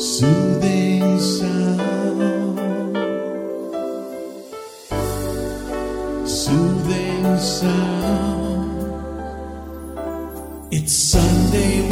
Soothing sound. Soothing sound. It's Sunday,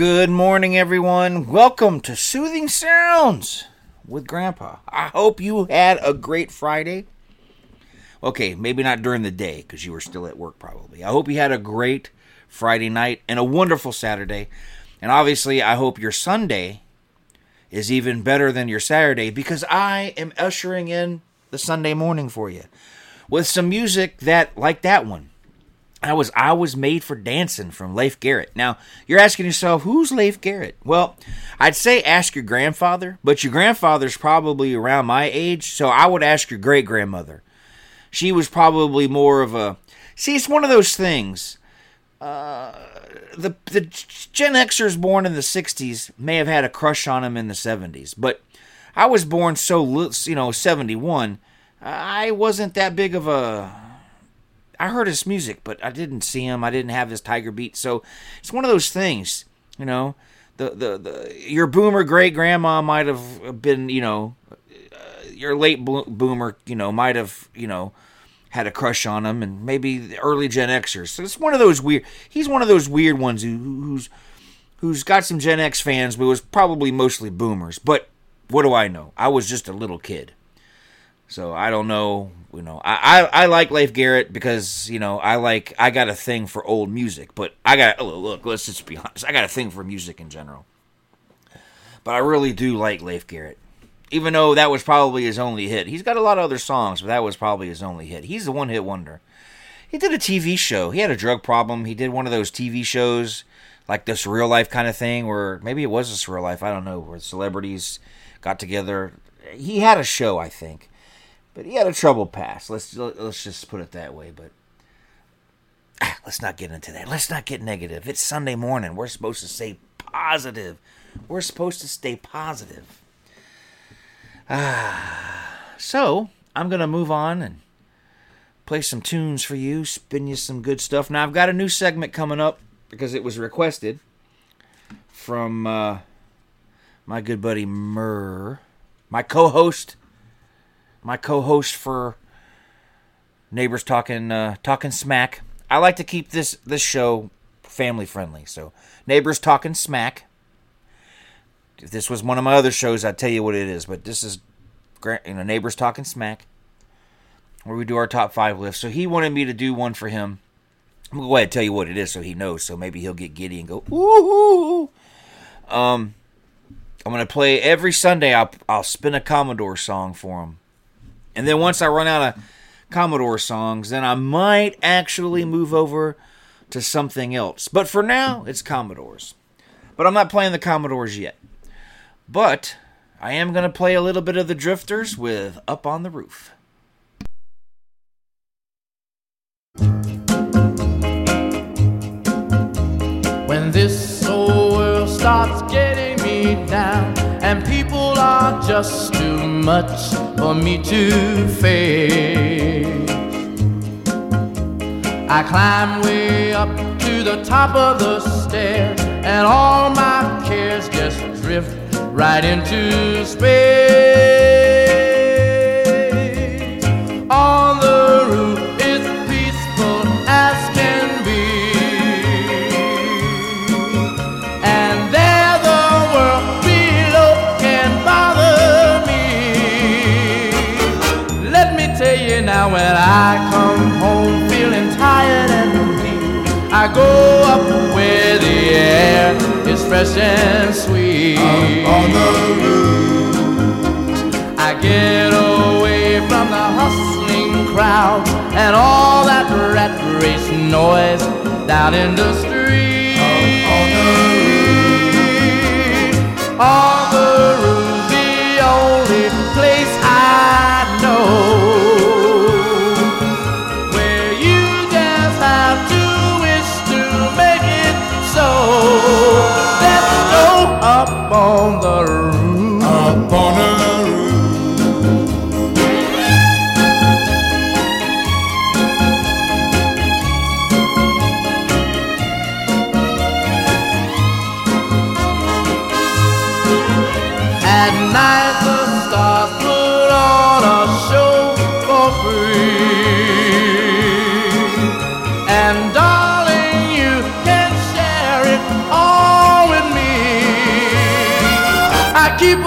Good morning, everyone. Welcome to Soothing Sounds with Grandpa. I hope you had a great Friday. Okay, maybe not during the day because you were still at work, probably. I hope you had a great Friday night and a wonderful Saturday. And obviously, I hope your Sunday is even better than your Saturday because I am ushering in the Sunday morning for you with some music that, like that one, I was I was made for dancing from Leif Garrett. Now you're asking yourself, who's Leif Garrett? Well, I'd say ask your grandfather, but your grandfather's probably around my age, so I would ask your great grandmother. She was probably more of a see. It's one of those things. Uh, the the Gen Xers born in the '60s may have had a crush on him in the '70s, but I was born so you know 71. I wasn't that big of a I heard his music, but I didn't see him. I didn't have his Tiger Beat. So it's one of those things, you know. The the, the your boomer great grandma might have been, you know, uh, your late boomer, you know, might have, you know, had a crush on him, and maybe the early Gen Xers. So it's one of those weird. He's one of those weird ones who, who's who's got some Gen X fans, but was probably mostly boomers. But what do I know? I was just a little kid. So I don't know, you know. I, I, I like Leif Garrett because you know I like I got a thing for old music, but I got look, look. Let's just be honest. I got a thing for music in general, but I really do like Leif Garrett, even though that was probably his only hit. He's got a lot of other songs, but that was probably his only hit. He's the one hit wonder. He did a TV show. He had a drug problem. He did one of those TV shows, like this real life kind of thing, where maybe it was this real life. I don't know, where celebrities got together. He had a show, I think but he had a troubled past. Let's let's just put it that way. But let's not get into that. Let's not get negative. It's Sunday morning. We're supposed to stay positive. We're supposed to stay positive. Ah, so I'm gonna move on and play some tunes for you, spin you some good stuff. Now I've got a new segment coming up because it was requested from uh, my good buddy Murr, my co-host my co-host for neighbors talking uh, talking smack. I like to keep this this show family friendly. So neighbors talking smack. If this was one of my other shows, I'd tell you what it is. But this is you know neighbors talking smack, where we do our top five list. So he wanted me to do one for him. I'm gonna go ahead and tell you what it is, so he knows. So maybe he'll get giddy and go ooh. Um, I'm gonna play every Sunday. I'll I'll spin a Commodore song for him. And then once I run out of Commodore songs, then I might actually move over to something else. But for now, it's Commodores. But I'm not playing the Commodores yet. But I am going to play a little bit of the Drifters with Up on the Roof. When this old world starts getting me down and people are just too much for me to face. I climb way up to the top of the stairs and all my cares just drift right into space. On I come home feeling tired and weak, I go up where the air is fresh and sweet. Up on the roof. I get away from the hustling crowd and all that rat race noise down in the street. Up on the roof. On the roof,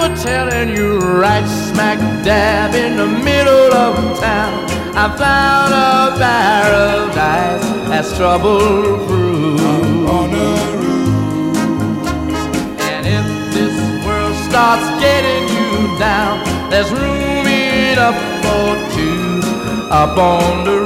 A telling you right smack dab in the middle of town. I found a paradise that's trouble proof. And if this world starts getting you down, there's room enough for two up on the roof.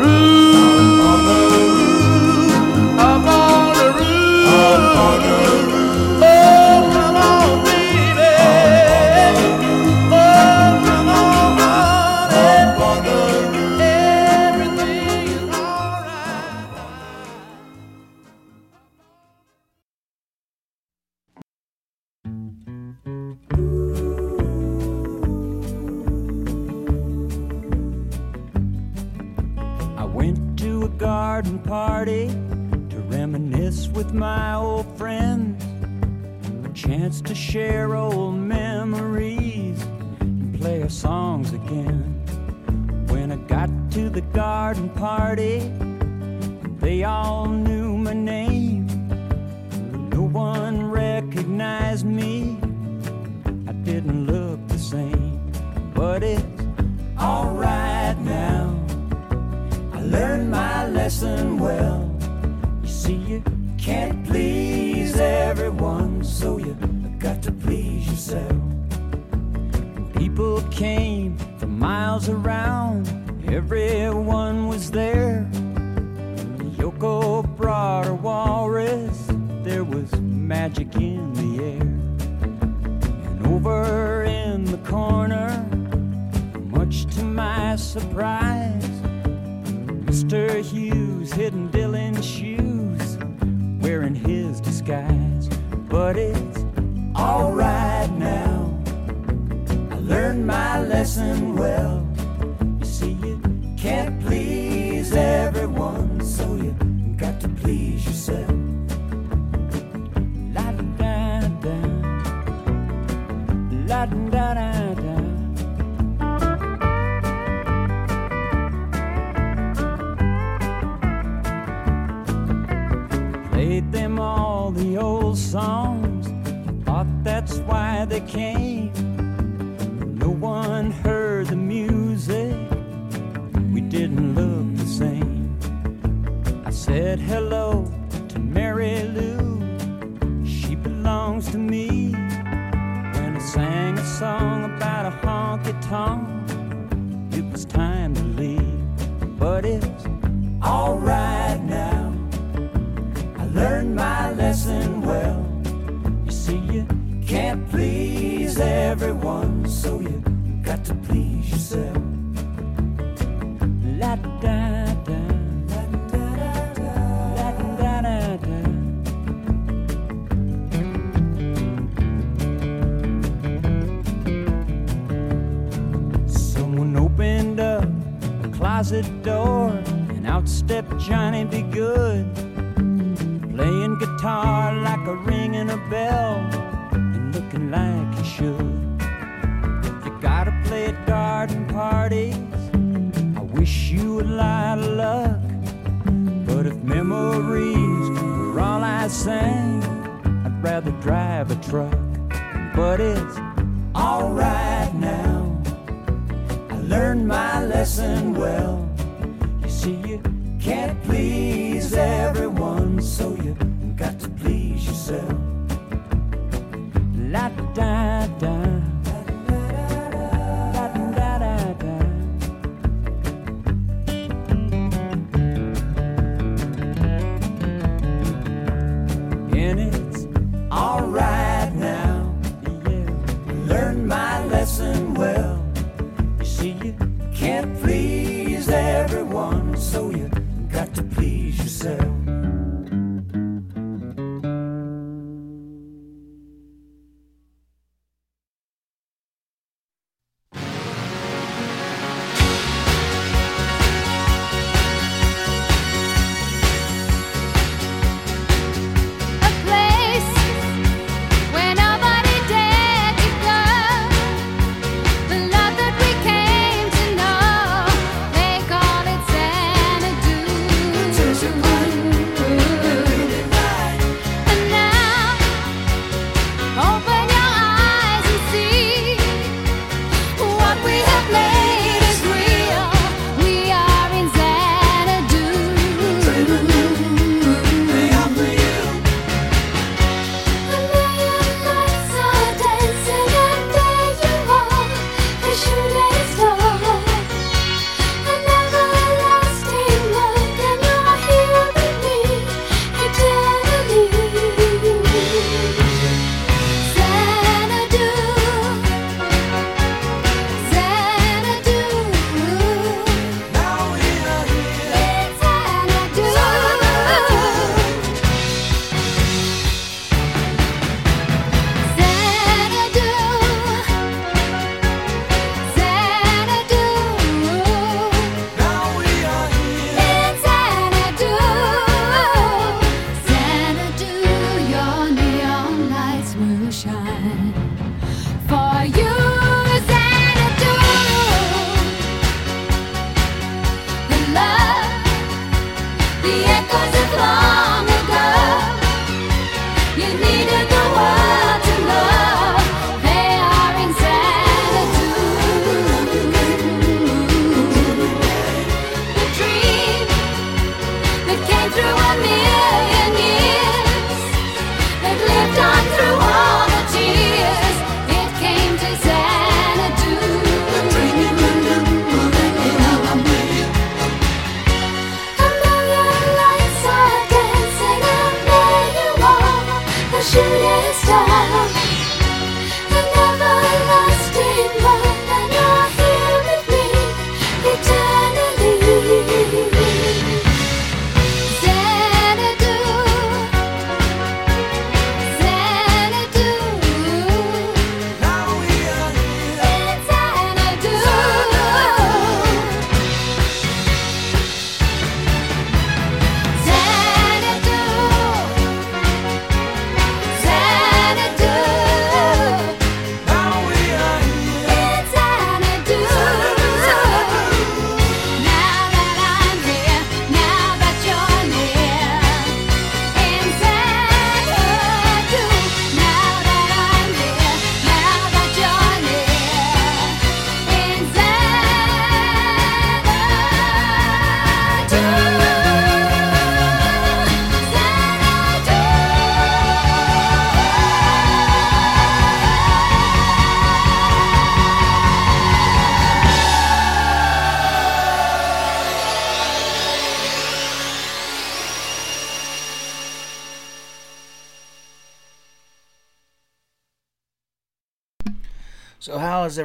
Lesson well. You see, you can't please everyone, so you got to please yourself. La da da la da da. Played them all the old songs. Thought that's why they came. Hello to Mary Lou. She belongs to me. When I sang a song about a honky tonk, closet door, and out stepped Johnny B. Goode playing guitar like a ring ringing a bell and looking like he should. You gotta play at garden parties. I wish you a lot of luck. But if memories were all I sang, I'd rather drive a truck. But it's lesson well. You see, you can't please everyone, so you got to please yourself. La da da. And it's alright now. Yeah. Learned my lesson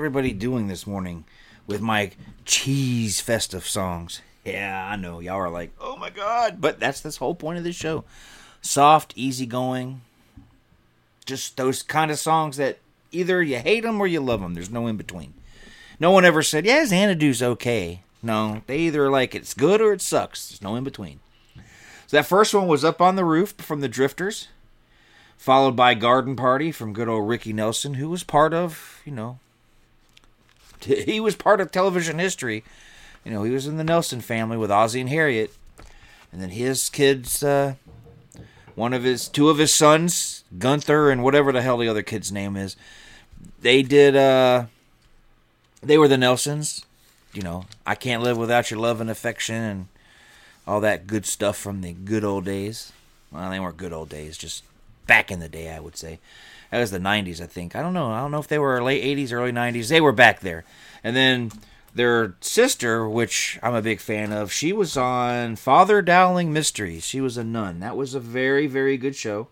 everybody doing this morning with my cheese festive songs? Yeah, I know y'all are like, "Oh my god!" But that's this whole point of this show: soft, easygoing, just those kind of songs that either you hate them or you love them. There's no in between. No one ever said, "Yeah, Xanadu's okay." No, they either like it's good or it sucks. There's no in between. So that first one was up on the roof from the Drifters, followed by Garden Party from good old Ricky Nelson, who was part of, you know, he was part of television history. You know, he was in the Nelson family with Ozzie and Harriet, and then his kids, uh, one of his, two of his sons, Gunnar and whatever the hell the other kid's name is, they did. uh They were the Nelsons. You know, I can't live without your love and affection and all that good stuff from the good old days. Well, they weren't good old days, just back in the day, I would say. That was the 90s, I think. I don't know. I don't know if they were late 80s, early 90s. They were back there. And then their sister, which I'm a big fan of, she was on Father Dowling Mysteries. She was a nun. That was a very, very good show.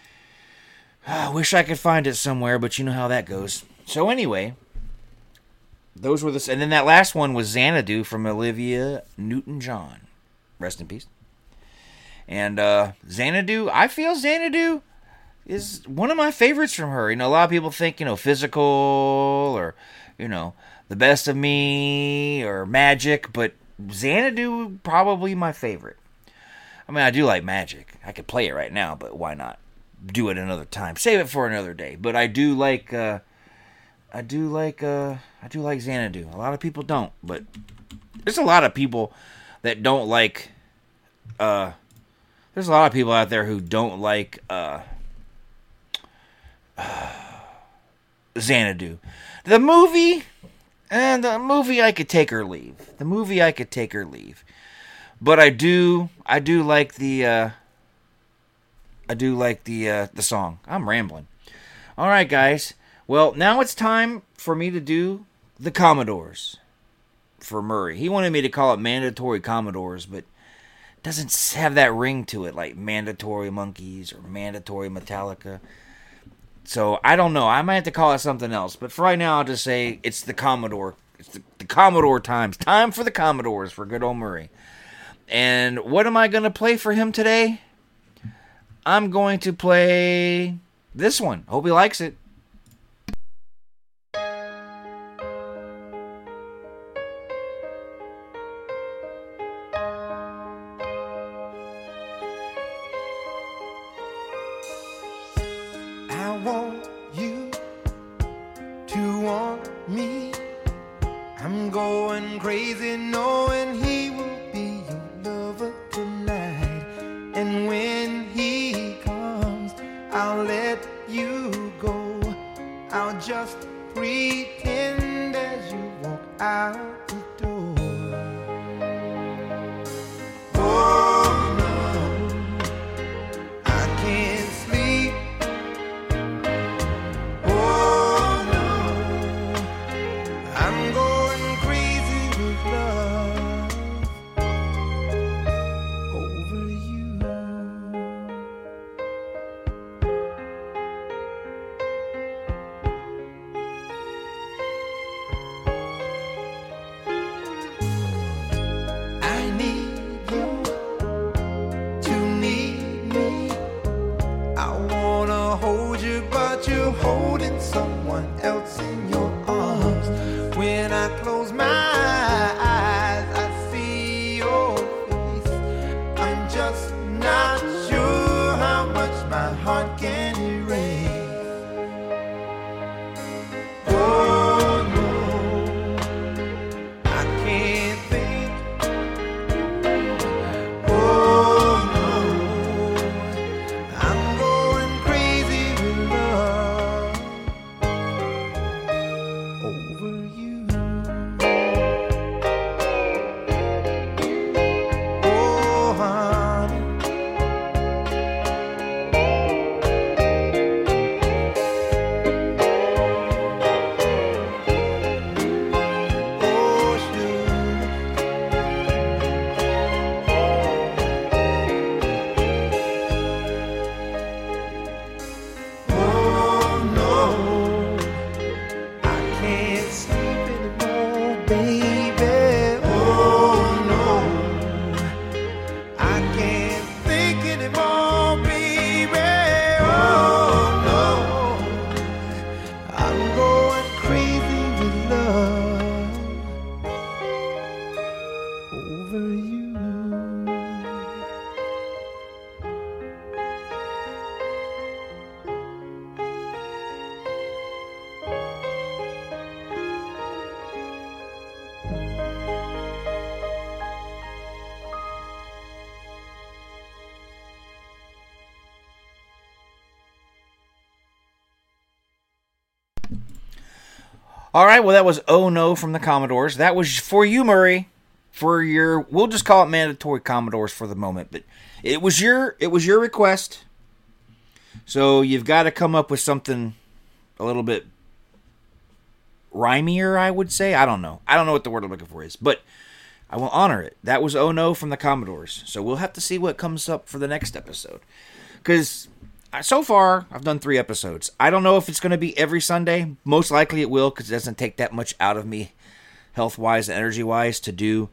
I wish I could find it somewhere, but you know how that goes. So, anyway, those were the. And then that last one was Xanadu from Olivia Newton John. Rest in peace. And uh, Xanadu, I feel Xanadu is one of my favorites from her. You know, a lot of people think, you know, physical or, you know, the best of me or magic, but Xanadu probably my favorite. I mean, I do like magic. I could play it right now, but why not do it another time? Save it for another day. But I do like, uh, I do like, uh, I do like Xanadu. A lot of people don't, but there's a lot of people that don't like, uh, there's a lot of people out there who don't like, uh, Xanadu. The movie, and the movie I could take or leave. The movie I could take or leave. But I do, I do like the, uh, I do like the, uh, the song. I'm rambling. All right, guys. Well, now it's time for me to do the Commodores for Murray. He wanted me to call it mandatory Commodores, but doesn't have that ring to it like mandatory Monkees or mandatory Metallica. So I don't know. I might have to call it something else. But for right now, I'll just say it's the Commodore. It's the, the Commodore times. Time for the Commodores for good old Murray. And what am I going to play for him today? I'm going to play this one. Hope he likes it. To want me. I'm going crazy knowing he will be your lover tonight. And when he comes, I'll let you go. I'll just pretend All right, well, that was Oh No from the Commodores. That was for you, Murray, for your. We'll just call it mandatory Commodores for the moment, but it was your it was your request. So you've got to come up with something a little bit rhymier, I would say. I don't know. I don't know what the word I'm looking for is, but I will honor it. That was Oh No from the Commodores. So we'll have to see what comes up for the next episode. Because so far, I've done three episodes. I don't know if it's going to be every Sunday. Most likely it will because it doesn't take that much out of me, health wise and energy wise, to do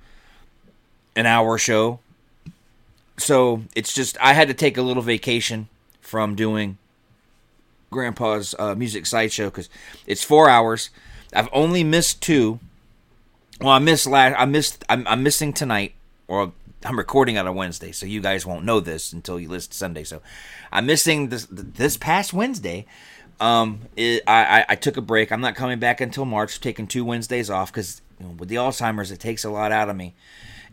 an hour show. So it's just, I had to take a little vacation from doing Grandpa's uh, music sideshow because it's four hours. I've only missed two. Well, I missed last. I missed. I'm, I'm missing tonight, or I'm recording on a Wednesday, so you guys won't know this until you listen to Sunday. So I'm missing this this past Wednesday. Um, it, I, I I took a break. I'm not coming back until March. Taking two Wednesdays off because you know, with the Alzheimer's, it takes a lot out of me.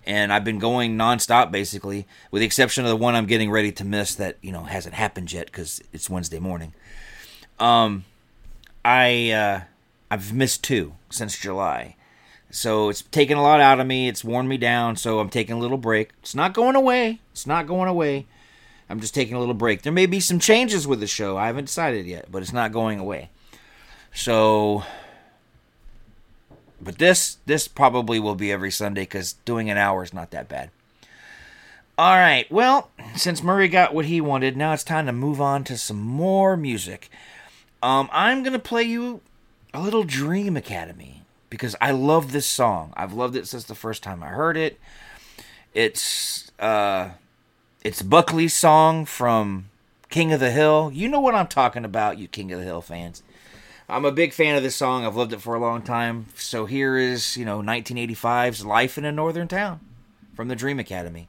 And I've been going nonstop basically, with the exception of the one I'm getting ready to miss that you know hasn't happened yet because it's Wednesday morning. Um, I uh, I've missed two since July. So it's taken a lot out of me. It's worn me down. So I'm taking a little break. It's not going away. It's not going away. I'm just taking a little break. There may be some changes with the show. I haven't decided yet, but it's not going away. So, but this this probably will be every Sunday because doing an hour is not that bad. All right. Well, since Murray got what he wanted, now it's time to move on to some more music. Um, I'm gonna play you a little Dream Academy because I love this song. I've loved it since the first time I heard it. It's uh it's Buckley's song from King of the Hill. You know what I'm talking about, you King of the Hill fans. I'm a big fan of this song. I've loved it for a long time. So here is, you know, 1985's Life in a Northern Town from the Dream Academy.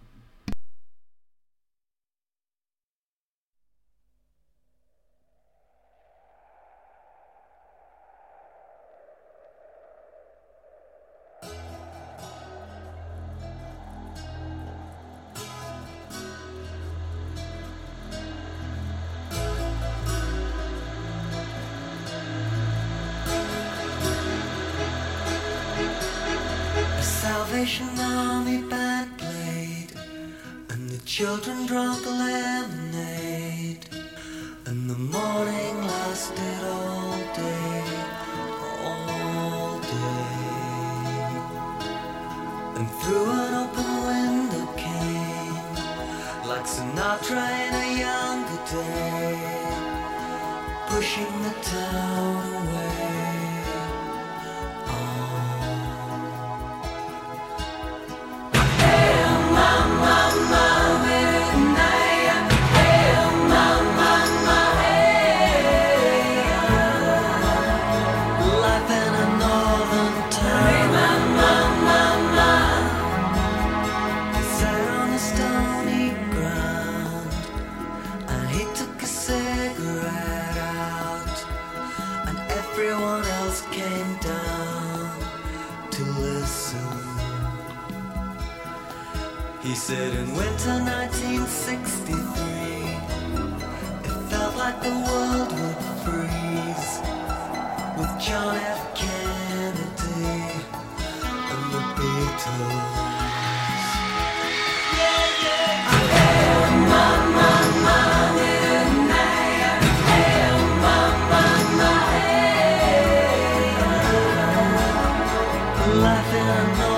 Life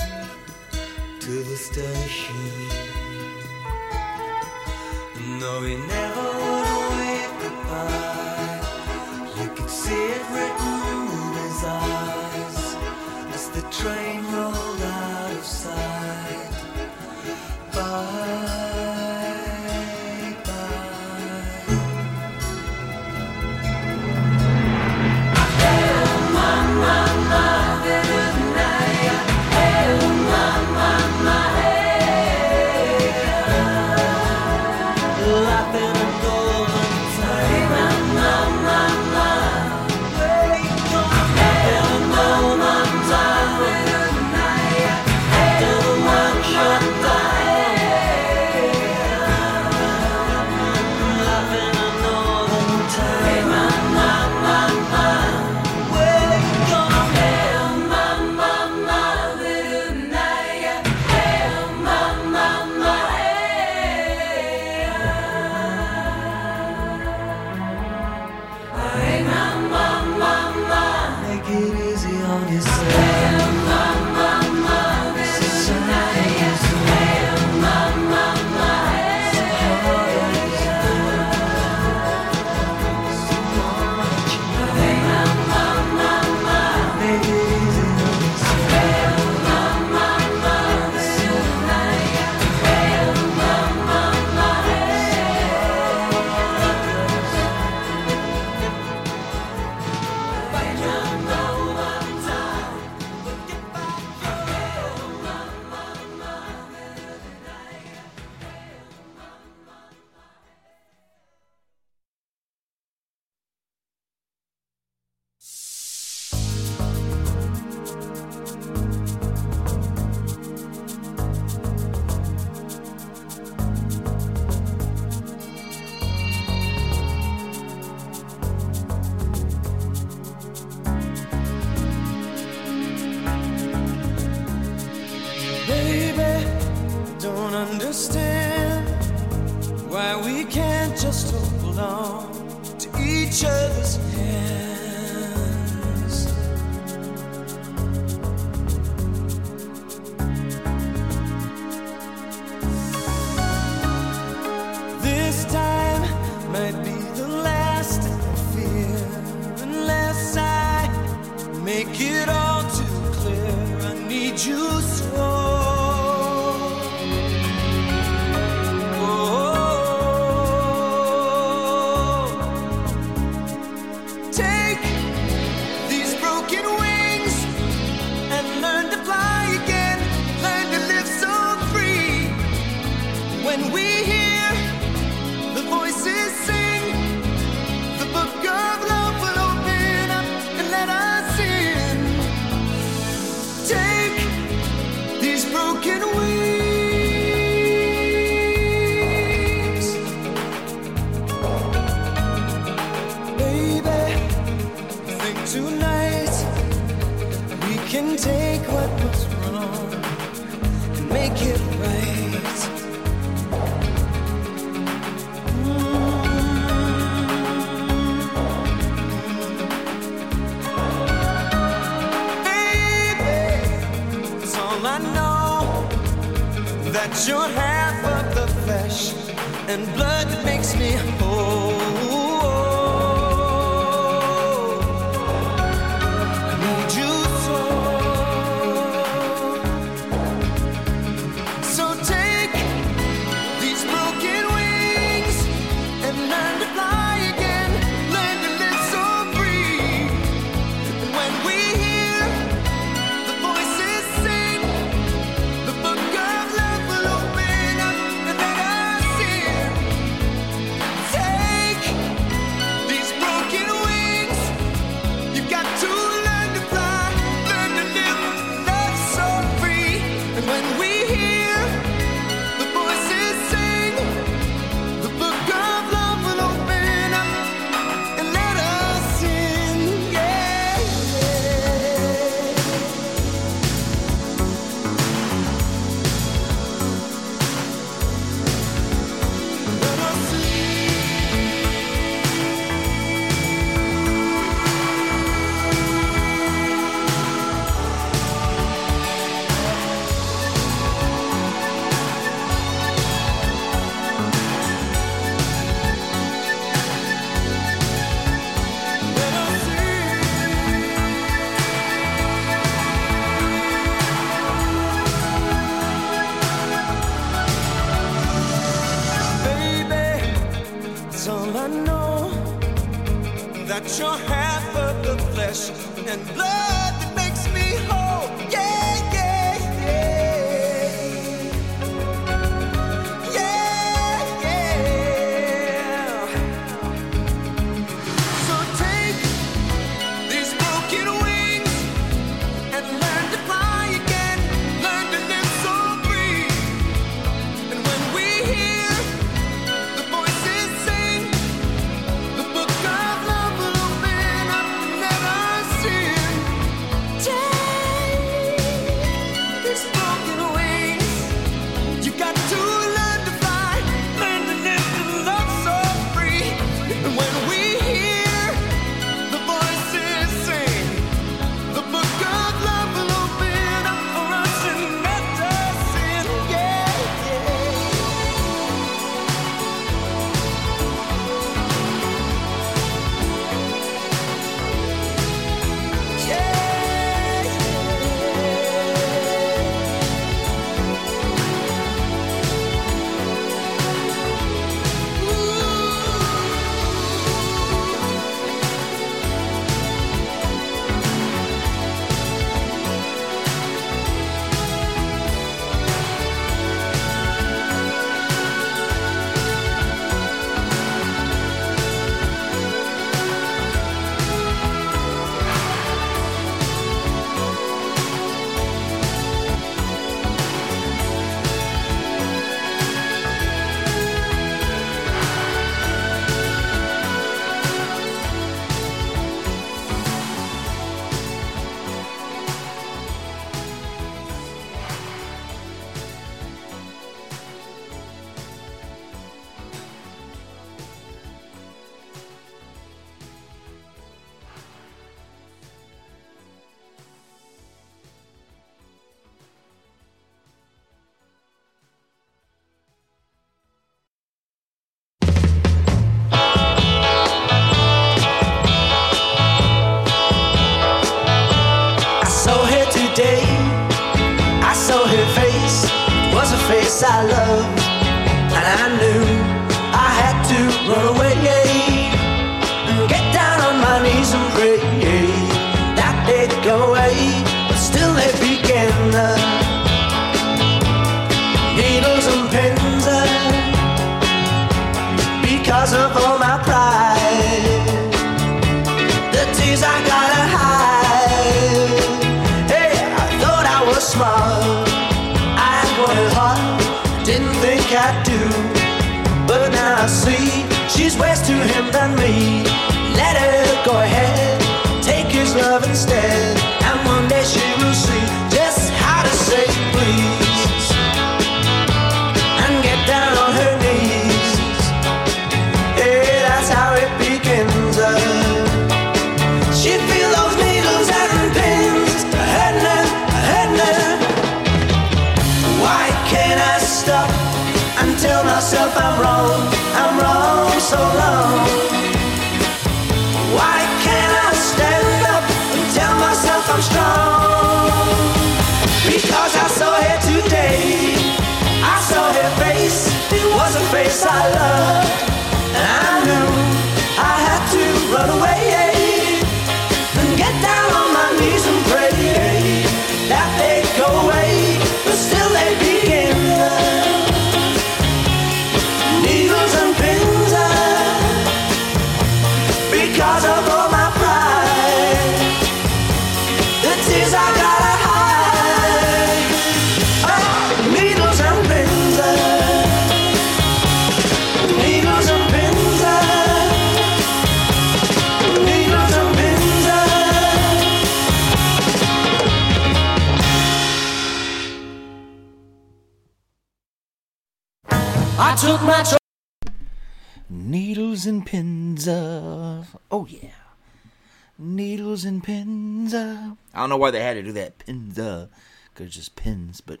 Needles and pins of. I don't know why they had to do that. Pins of. Because it's just pins, but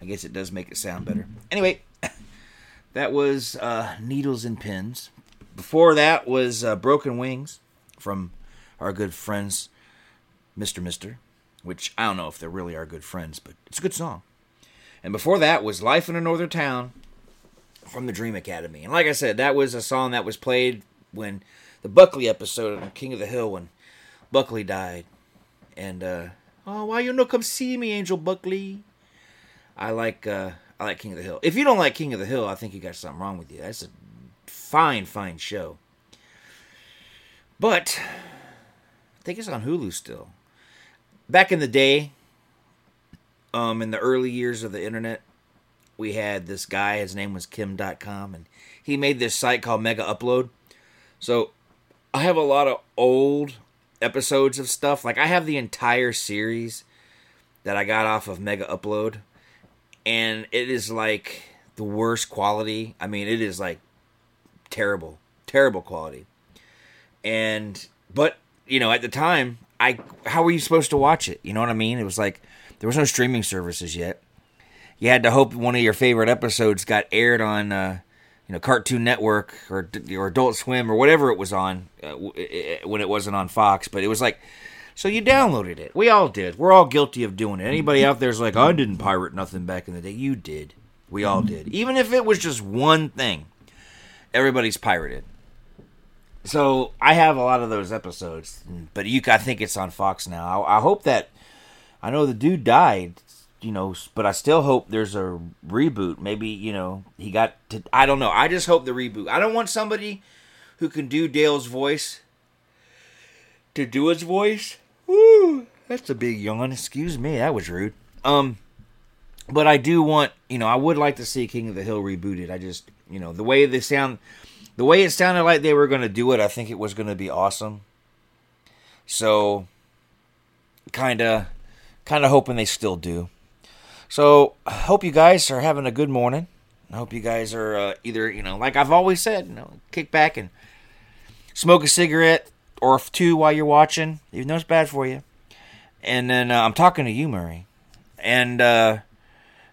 I guess it does make it sound better. Anyway, that was uh, Needles and Pins. Before that was uh, Broken Wings from our good friends, Mr. Mister, which I don't know if they're really our good friends, but it's a good song. And before that was Life in a Northern Town from the Dream Academy. And like I said, that was a song that was played when the Buckley episode of King of the Hill when Buckley died. And uh oh, why you no come see me, Angel Buckley? I like uh I like King of the Hill. If you don't like King of the Hill, I think you got something wrong with you. That's a fine, fine show. But I think it's on Hulu still. Back in the day, um, in the early years of the internet, we had this guy, his name was Kim Dotcom, and he made this site called Mega Upload. So I have a lot of old episodes of stuff. Like I have the entire series that I got off of Mega Upload, and it is like the worst quality. I mean, it is like terrible, terrible quality. And but you know, at the time, I how were you supposed to watch it? You know what I mean? It was like there was no streaming services yet you had to hope one of your favorite episodes got aired on uh, you know Cartoon Network or or Adult Swim or whatever it was on uh, when it wasn't on Fox. But it was like, so you downloaded it. We all did. We're all guilty of doing it. Anybody out there's like, I didn't pirate nothing back in the day. You did. We all did. Even if it was just one thing, everybody's pirated. So I have a lot of those episodes, but you, I think it's on Fox now. I, I hope that I know the dude died, you know, but I still hope there's a reboot. Maybe you know he got to. I don't know. I just hope the reboot. I don't want somebody who can do Dale's voice to do his voice. Woo, that's a big yawn. Excuse me, that was rude. Um, but I do want, you know, I would like to see King of the Hill rebooted. I just, you know, the way they sound, the way it sounded like they were going to do it, I think it was going to be awesome. So, kind of, kind of hoping they still do. So, I hope you guys are having a good morning. I hope you guys are uh, either, you know, like I've always said, you know, kick back and smoke a cigarette or two while you're watching, even though it's bad for you. And then uh, I'm talking to you, Murray. And, uh,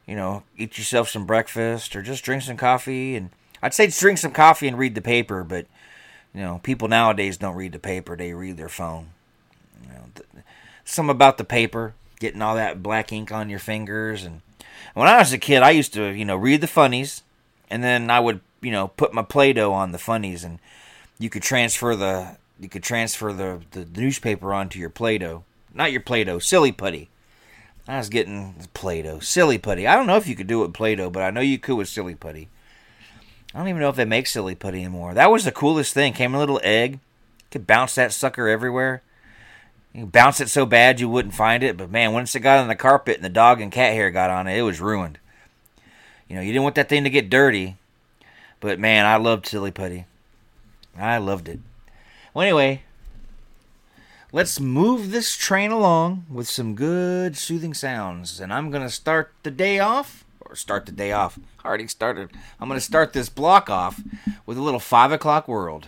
you know, eat yourself some breakfast or just drink some coffee. And I'd say just drink some coffee and read the paper, but, you know, people nowadays don't read the paper, they read their phone. You know, th- some about the paper, getting all that black ink on your fingers and When I was a kid, I used to, you know, read the funnies, and then I would, you know, put my Play-Doh on the funnies, and you could transfer the you could transfer the, the newspaper onto your Play-Doh. Not your Play-Doh, silly putty. I was getting Play-Doh, silly putty. I don't know if you could do it with Play-Doh, but I know you could with silly putty. I don't even know if they make silly putty anymore. That was the coolest thing. Came a little egg, could bounce that sucker everywhere. You bounce it so bad you wouldn't find it, but man, once it got on the carpet and the dog and cat hair got on it, it was ruined. You know, you didn't want that thing to get dirty, but man, I loved silly putty. I loved it. Well, anyway, let's move this train along with some good soothing sounds. And I'm going to start the day off, or start the day off. I Already started. I'm going to start this block off with a little 5 o'clock world.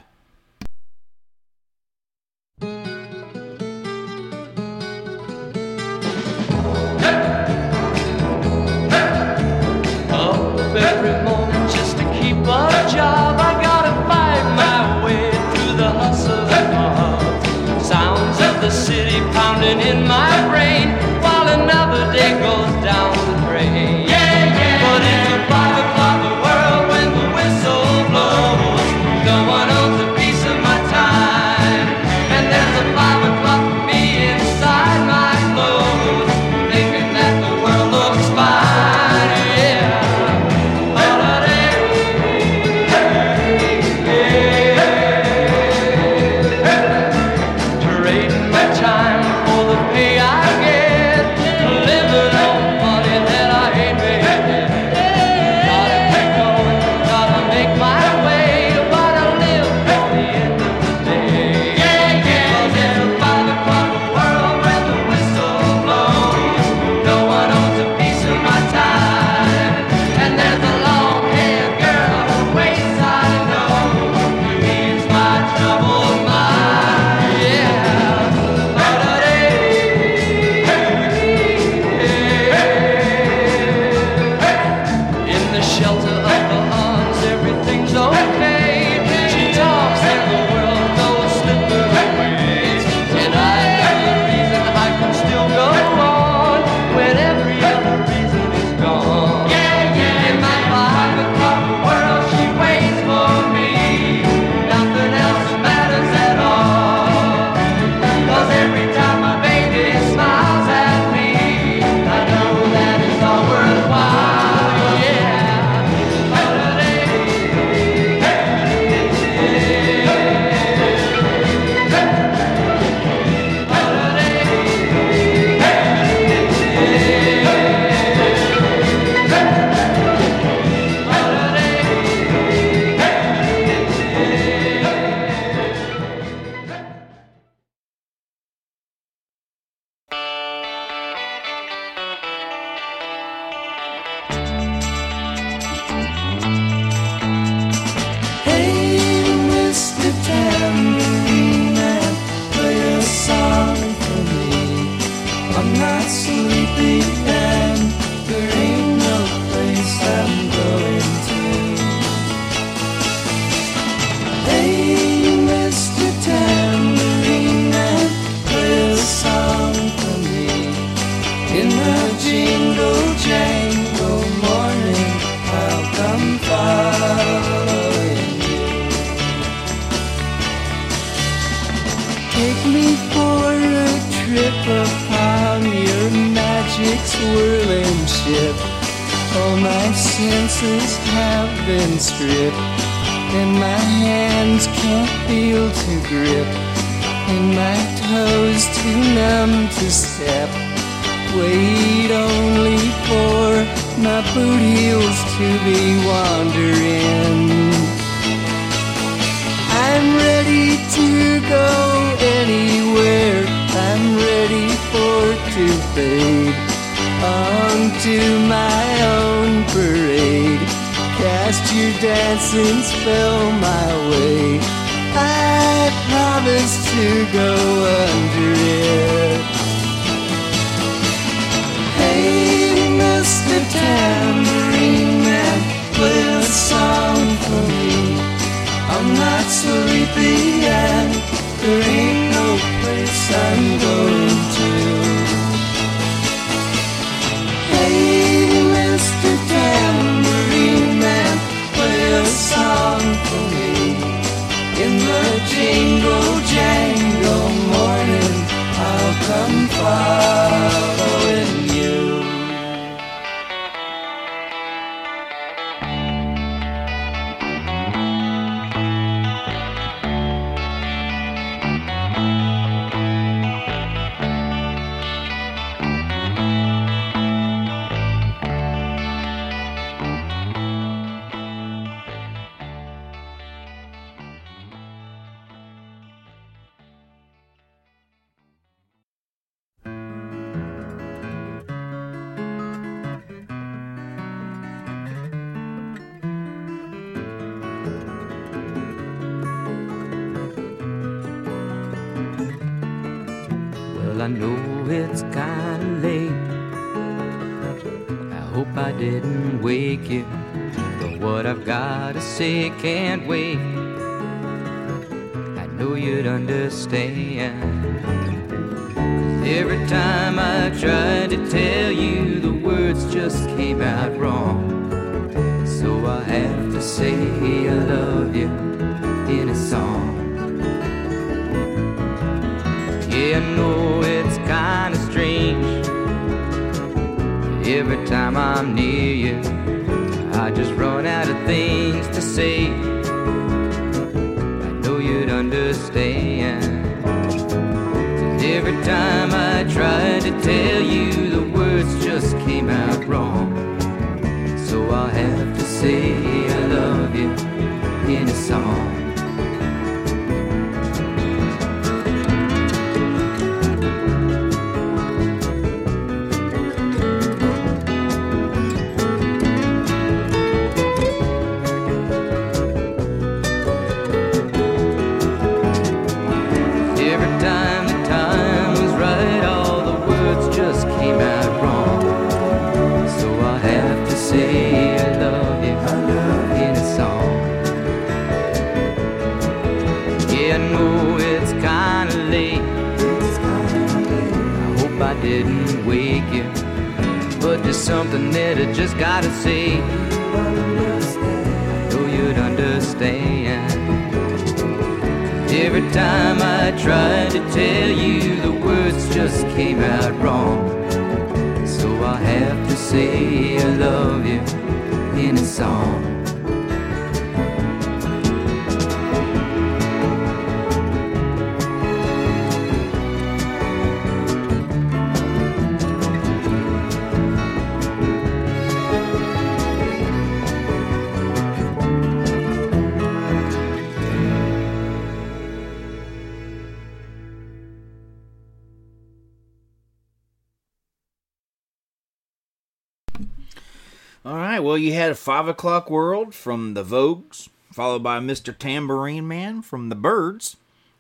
5 O'Clock World from the Vogues, followed by Mr. Tambourine Man from the Byrds.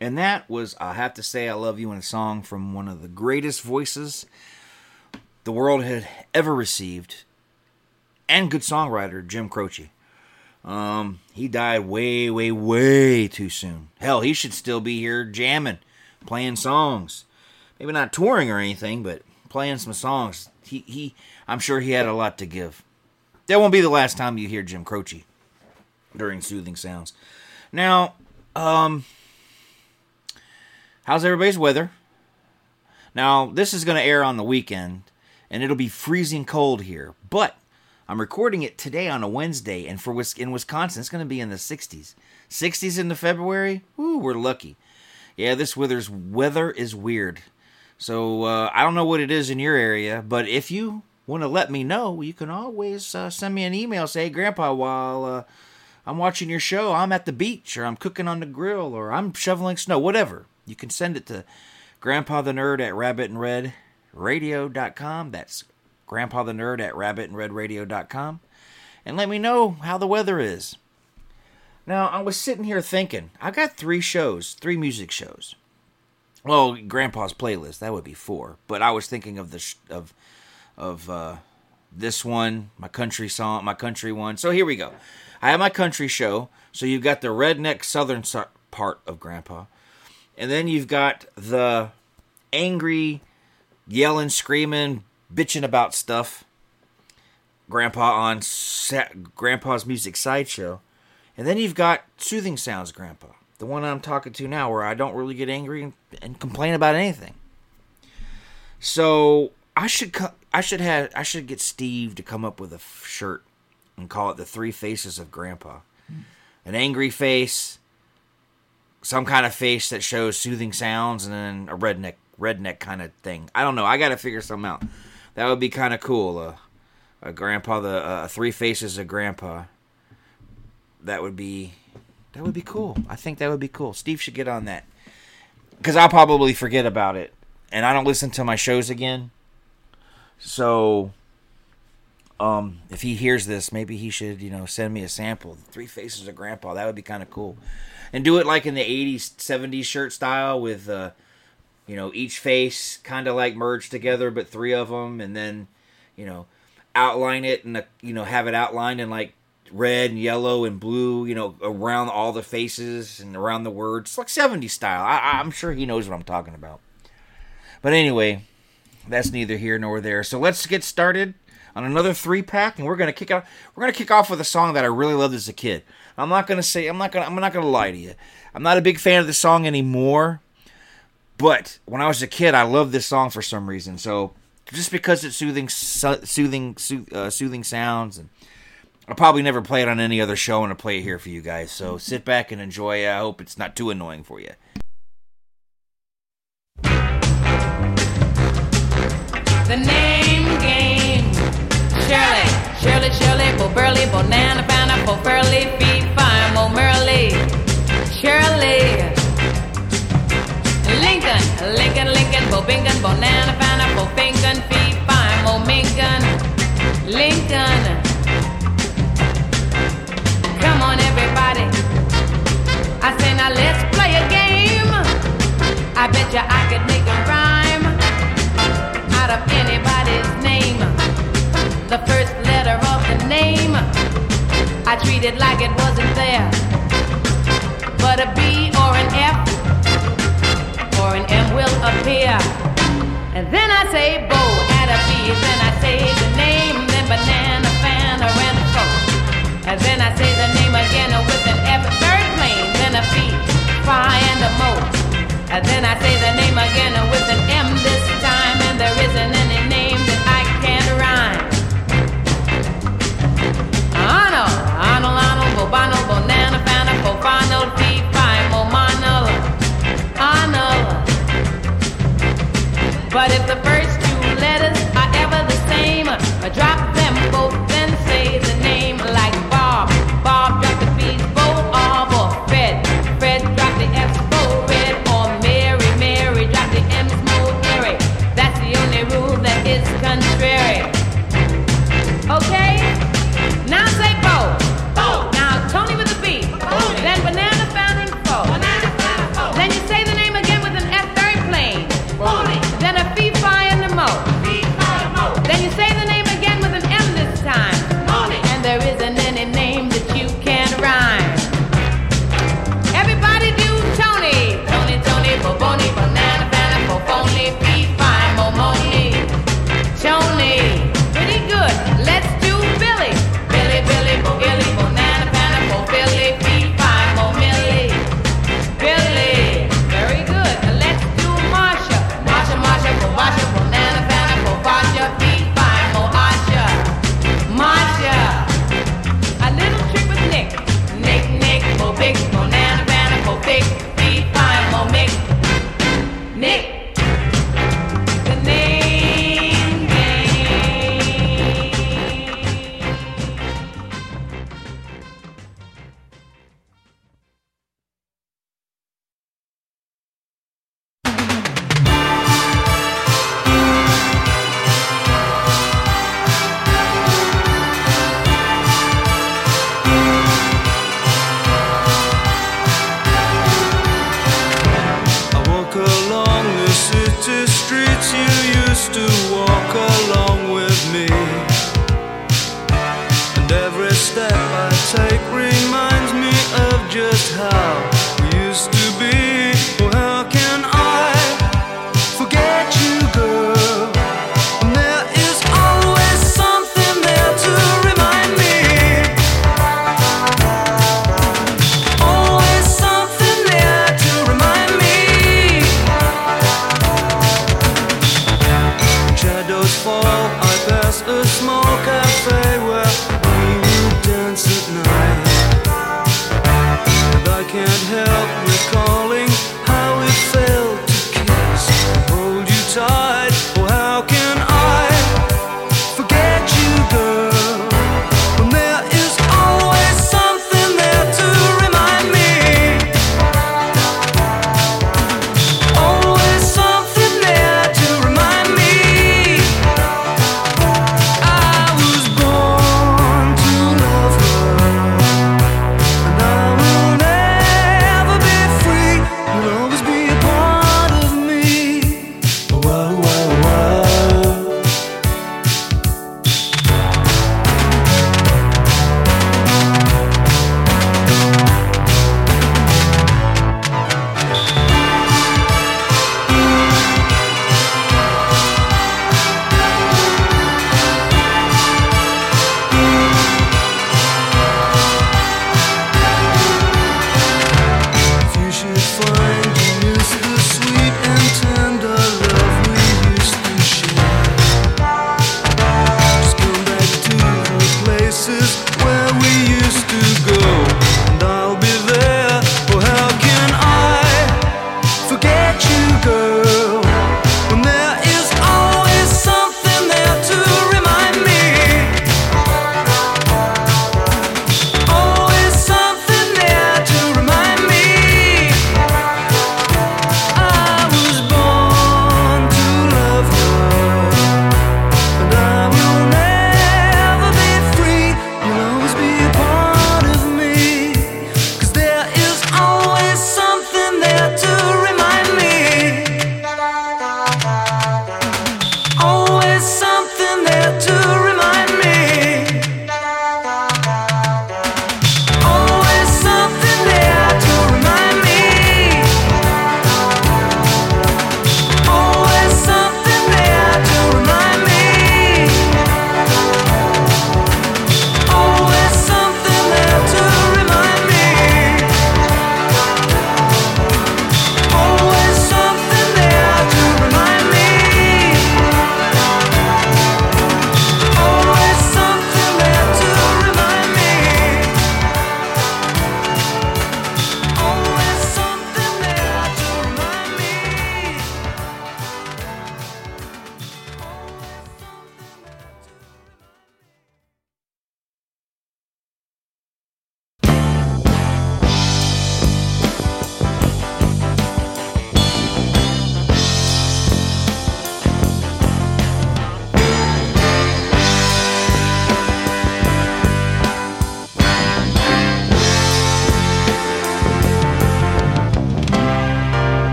And that was I Have to Say I Love You in a Song from one of the greatest voices the world had ever received, and good songwriter, Jim Croce. Um, he died way, way, way too soon. Hell, he should still be here jamming, playing songs. Maybe not touring or anything, but playing some songs. He, he, I'm sure he had a lot to give. That won't be the last time you hear Jim Croce during Soothing Sounds. Now, um, how's everybody's weather? Now, this is going to air on the weekend, and it'll be freezing cold here. But I'm recording it today on a Wednesday, and for in Wisconsin, it's going to be in the 60s. 60s into February? Ooh, we're lucky. Yeah, this weather's weather is weird. So uh, I don't know what it is in your area, but if you want to let me know, you can always uh, send me an email. Say, hey, Grandpa, while uh, I'm watching your show, I'm at the beach, or I'm cooking on the grill, or I'm shoveling snow, whatever. You can send it to Grandpa the Nerd at rabbitinredradio.com. That's Grandpa the Nerd at rabbitinredradio.com. And Red Radio dot com. And let me know how the weather is. Now, I was sitting here thinking, I got three shows, three music shows. Well, Grandpa's playlist that would be four, but I was thinking of the sh- of of uh, this one, my country song, my country one. So here we go. I have my country show. So you've got the redneck southern part of Grandpa, and then you've got the angry, yelling, screaming, bitching about stuff. Grandpa on Grandpa's music sideshow, and then you've got soothing sounds, Grandpa the one I'm talking to now, where I don't really get angry and, and complain about anything. So I should co- I should have I should get Steve to come up with a f- shirt and call it the three faces of Grandpa. An angry face, some kind of face that shows soothing sounds, and then a redneck redneck kind of thing. I don't know. I got to figure something out. That would be kind of cool. Uh, a grandpa, the uh, three faces of Grandpa. That would be that would be cool. I think that would be cool. Steve should get on that. Because I'll probably forget about it. And I don't listen to my shows again. So, um, if he hears this, maybe he should, you know, send me a sample. Three Faces of Grandpa. That would be kind of cool. And do it like in the 80s, 70s shirt style with uh, you know, each face kind of like merged together, but three of them, and then, you know, outline it and, you know, have it outlined in like red and yellow and blue, you know, around all the faces and around the words. It's like 70s style. I, I'm sure he knows what I'm talking about. But anyway, that's neither here nor there. So let's get started on another three pack, and we're gonna kick off. We're gonna kick off with a song that I really loved as a kid. I'm not gonna say. I'm not gonna. I'm not gonna lie to you. I'm not a big fan of the song anymore. But when I was a kid, I loved this song for some reason. So just because it's soothing, su- soothing, sooth- uh, soothing sounds, and I'll probably never play it on any other show, and I'll play it here for you guys. So sit back and enjoy. I hope it's not too annoying for you. The name game. Shirley, Shirley, Shirley, Bo Burley, Bonana, Fana, Bo Furley, Fee, Fine, Mo Merley. Shirley. Lincoln, Lincoln, Lincoln, Bo Bingon, Bonana, Fana, Bo Fingon, Fee, Fine, Mo Mingon. Lincoln. Come on, everybody. I say now let's play a game. I bet you I could make a name. The first letter of the name, I treat it like it wasn't there. But a B or an F or an M will appear. And then I say Bo at a B, then I say the name, then banana, fan, or and coat. And then I say the name again with an F, third plane, then a B, phi and a mo. And then I say the name again with an But if the first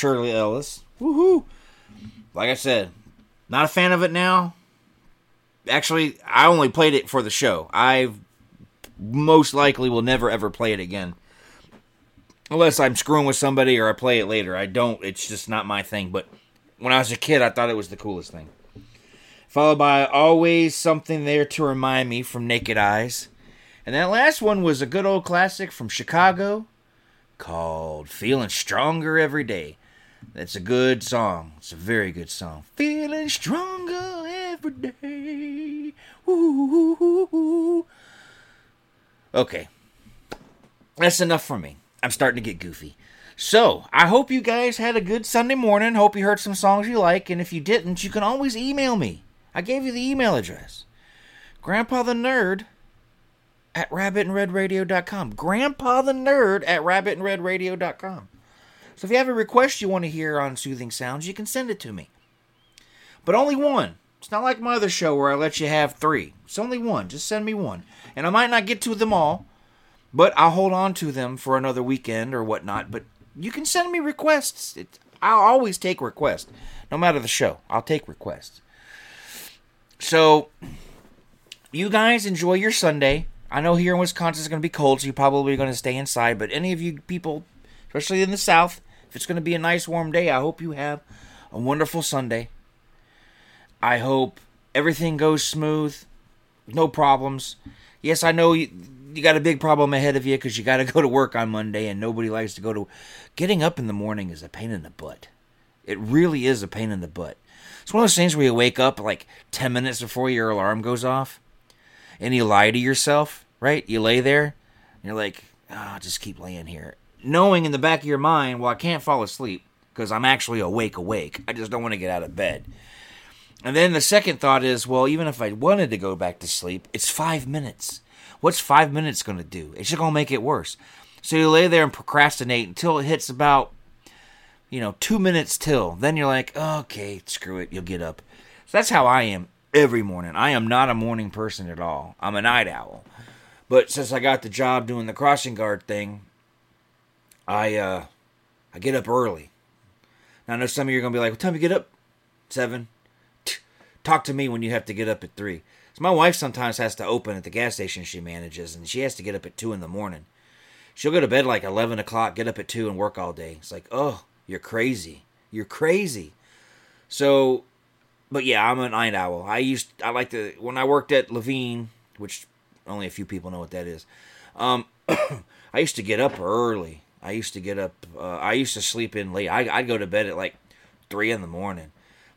Shirley Ellis. Woohoo! Like I said, not a fan of it now. Actually, I only played it for the show. I most likely will never ever play it again. Unless I'm screwing with somebody or I play it later. I don't, it's just not my thing. But when I was a kid, I thought it was the coolest thing. Followed by Always Something There to Remind Me from Naked Eyes. And that last one was a good old classic from Chicago called Feeling Stronger Every Day. That's a good song. It's a very good song. Feeling stronger every day. Ooh. Okay. That's enough for me. I'm starting to get goofy. So, I hope you guys had a good Sunday morning. Hope you heard some songs you like. And if you didn't, you can always email me. I gave you the email address. Grandpa the Nerd at rabbitinredradio.com. Grandpa the Nerd at rabbitinredradio.com. So if you have a request you want to hear on Soothing Sounds, you can send it to me. But only one. It's not like my other show where I let you have three. It's only one. Just send me one. And I might not get to them all, but I'll hold on to them for another weekend or whatnot. But you can send me requests. It, I'll always take requests, no matter the show. I'll take requests. So, you guys enjoy your Sunday. I know here in Wisconsin it's going to be cold, so you're probably going to stay inside. But any of you people, especially in the South, if it's going to be a nice warm day, I hope you have a wonderful Sunday. I hope everything goes smooth, no problems. Yes, I know you, you got a big problem ahead of you because you got to go to work on Monday, and nobody likes to go to. Getting up in the morning is a pain in the butt. It really is a pain in the butt. It's one of those things where you wake up like 10 minutes before your alarm goes off and you lie to yourself, right? You lay there and you're like, ah, just keep laying here. Knowing in the back of your mind, well, I can't fall asleep because I'm actually awake, awake. I just don't want to get out of bed. And then the second thought is, well, even if I wanted to go back to sleep, it's five minutes. What's five minutes going to do? It's just going to make it worse. So you lay there and procrastinate until it hits about, you know, two minutes till. Then you're like, okay, screw it. You'll get up. So that's how I am every morning. I am not a morning person at all. I'm a night owl. But since I got the job doing the crossing guard thing, I uh I get up early. Now I know some of you are gonna be like, "What time you get up?" Seven. Talk to me when you have to get up at three. So my wife sometimes has to open at the gas station she manages, and she has to get up at two in the morning. She'll go to bed like eleven o'clock, get up at two, and work all day. It's like, oh, you're crazy. You're crazy. So, but yeah, I'm a night owl. I used I like to when I worked at Levine, which only a few people know what that is. Um, I used to get up early. I used to get up. Uh, I used to sleep in late. I, I'd go to bed at like three in the morning,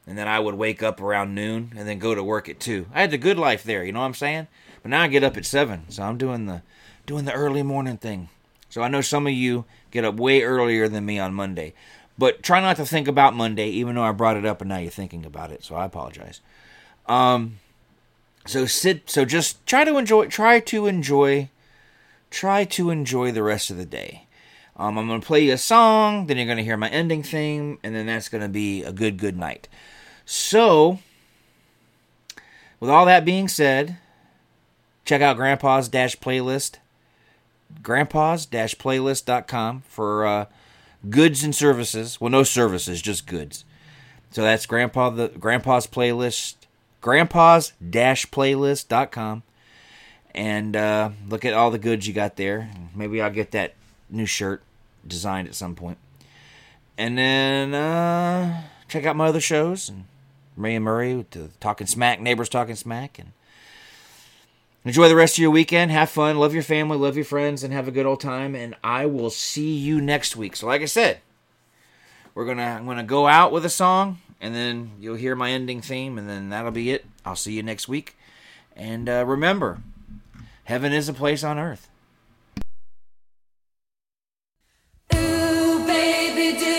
and then I would wake up around noon, and then go to work at two. I had the good life there. You know what I'm saying? But now I get up at seven, so I'm doing the doing the early morning thing. So I know some of you get up way earlier than me on Monday. But try not to think about Monday, even though I brought it up and now you're thinking about it. So I apologize. Um, so sit. So just try to enjoy. Try to enjoy. Try to enjoy the rest of the day. Um, I'm gonna play you a song. Then you're gonna hear my ending theme, and then that's gonna be a good, good night. So, with all that being said, check out Grandpa's Dash Playlist. Grandpa's Dash Playlist.com for uh, goods and services. Well, no services, just goods. So that's Grandpa the Grandpa's playlist, Grandpa's dash playlist.com. And uh, look at all the goods you got there. Maybe I'll get that new shirt designed at some point. And then uh, check out my other shows and Ray and Murray with the Talking Smack, Neighbors Talking Smack, and enjoy the rest of your weekend. Have fun, love your family, love your friends, and have a good old time. And I will see you next week. So, like I said, we're gonna I'm gonna go out with a song, and then you'll hear my ending theme, and then that'll be it. I'll see you next week. And uh, remember, heaven is a place on earth. Baby,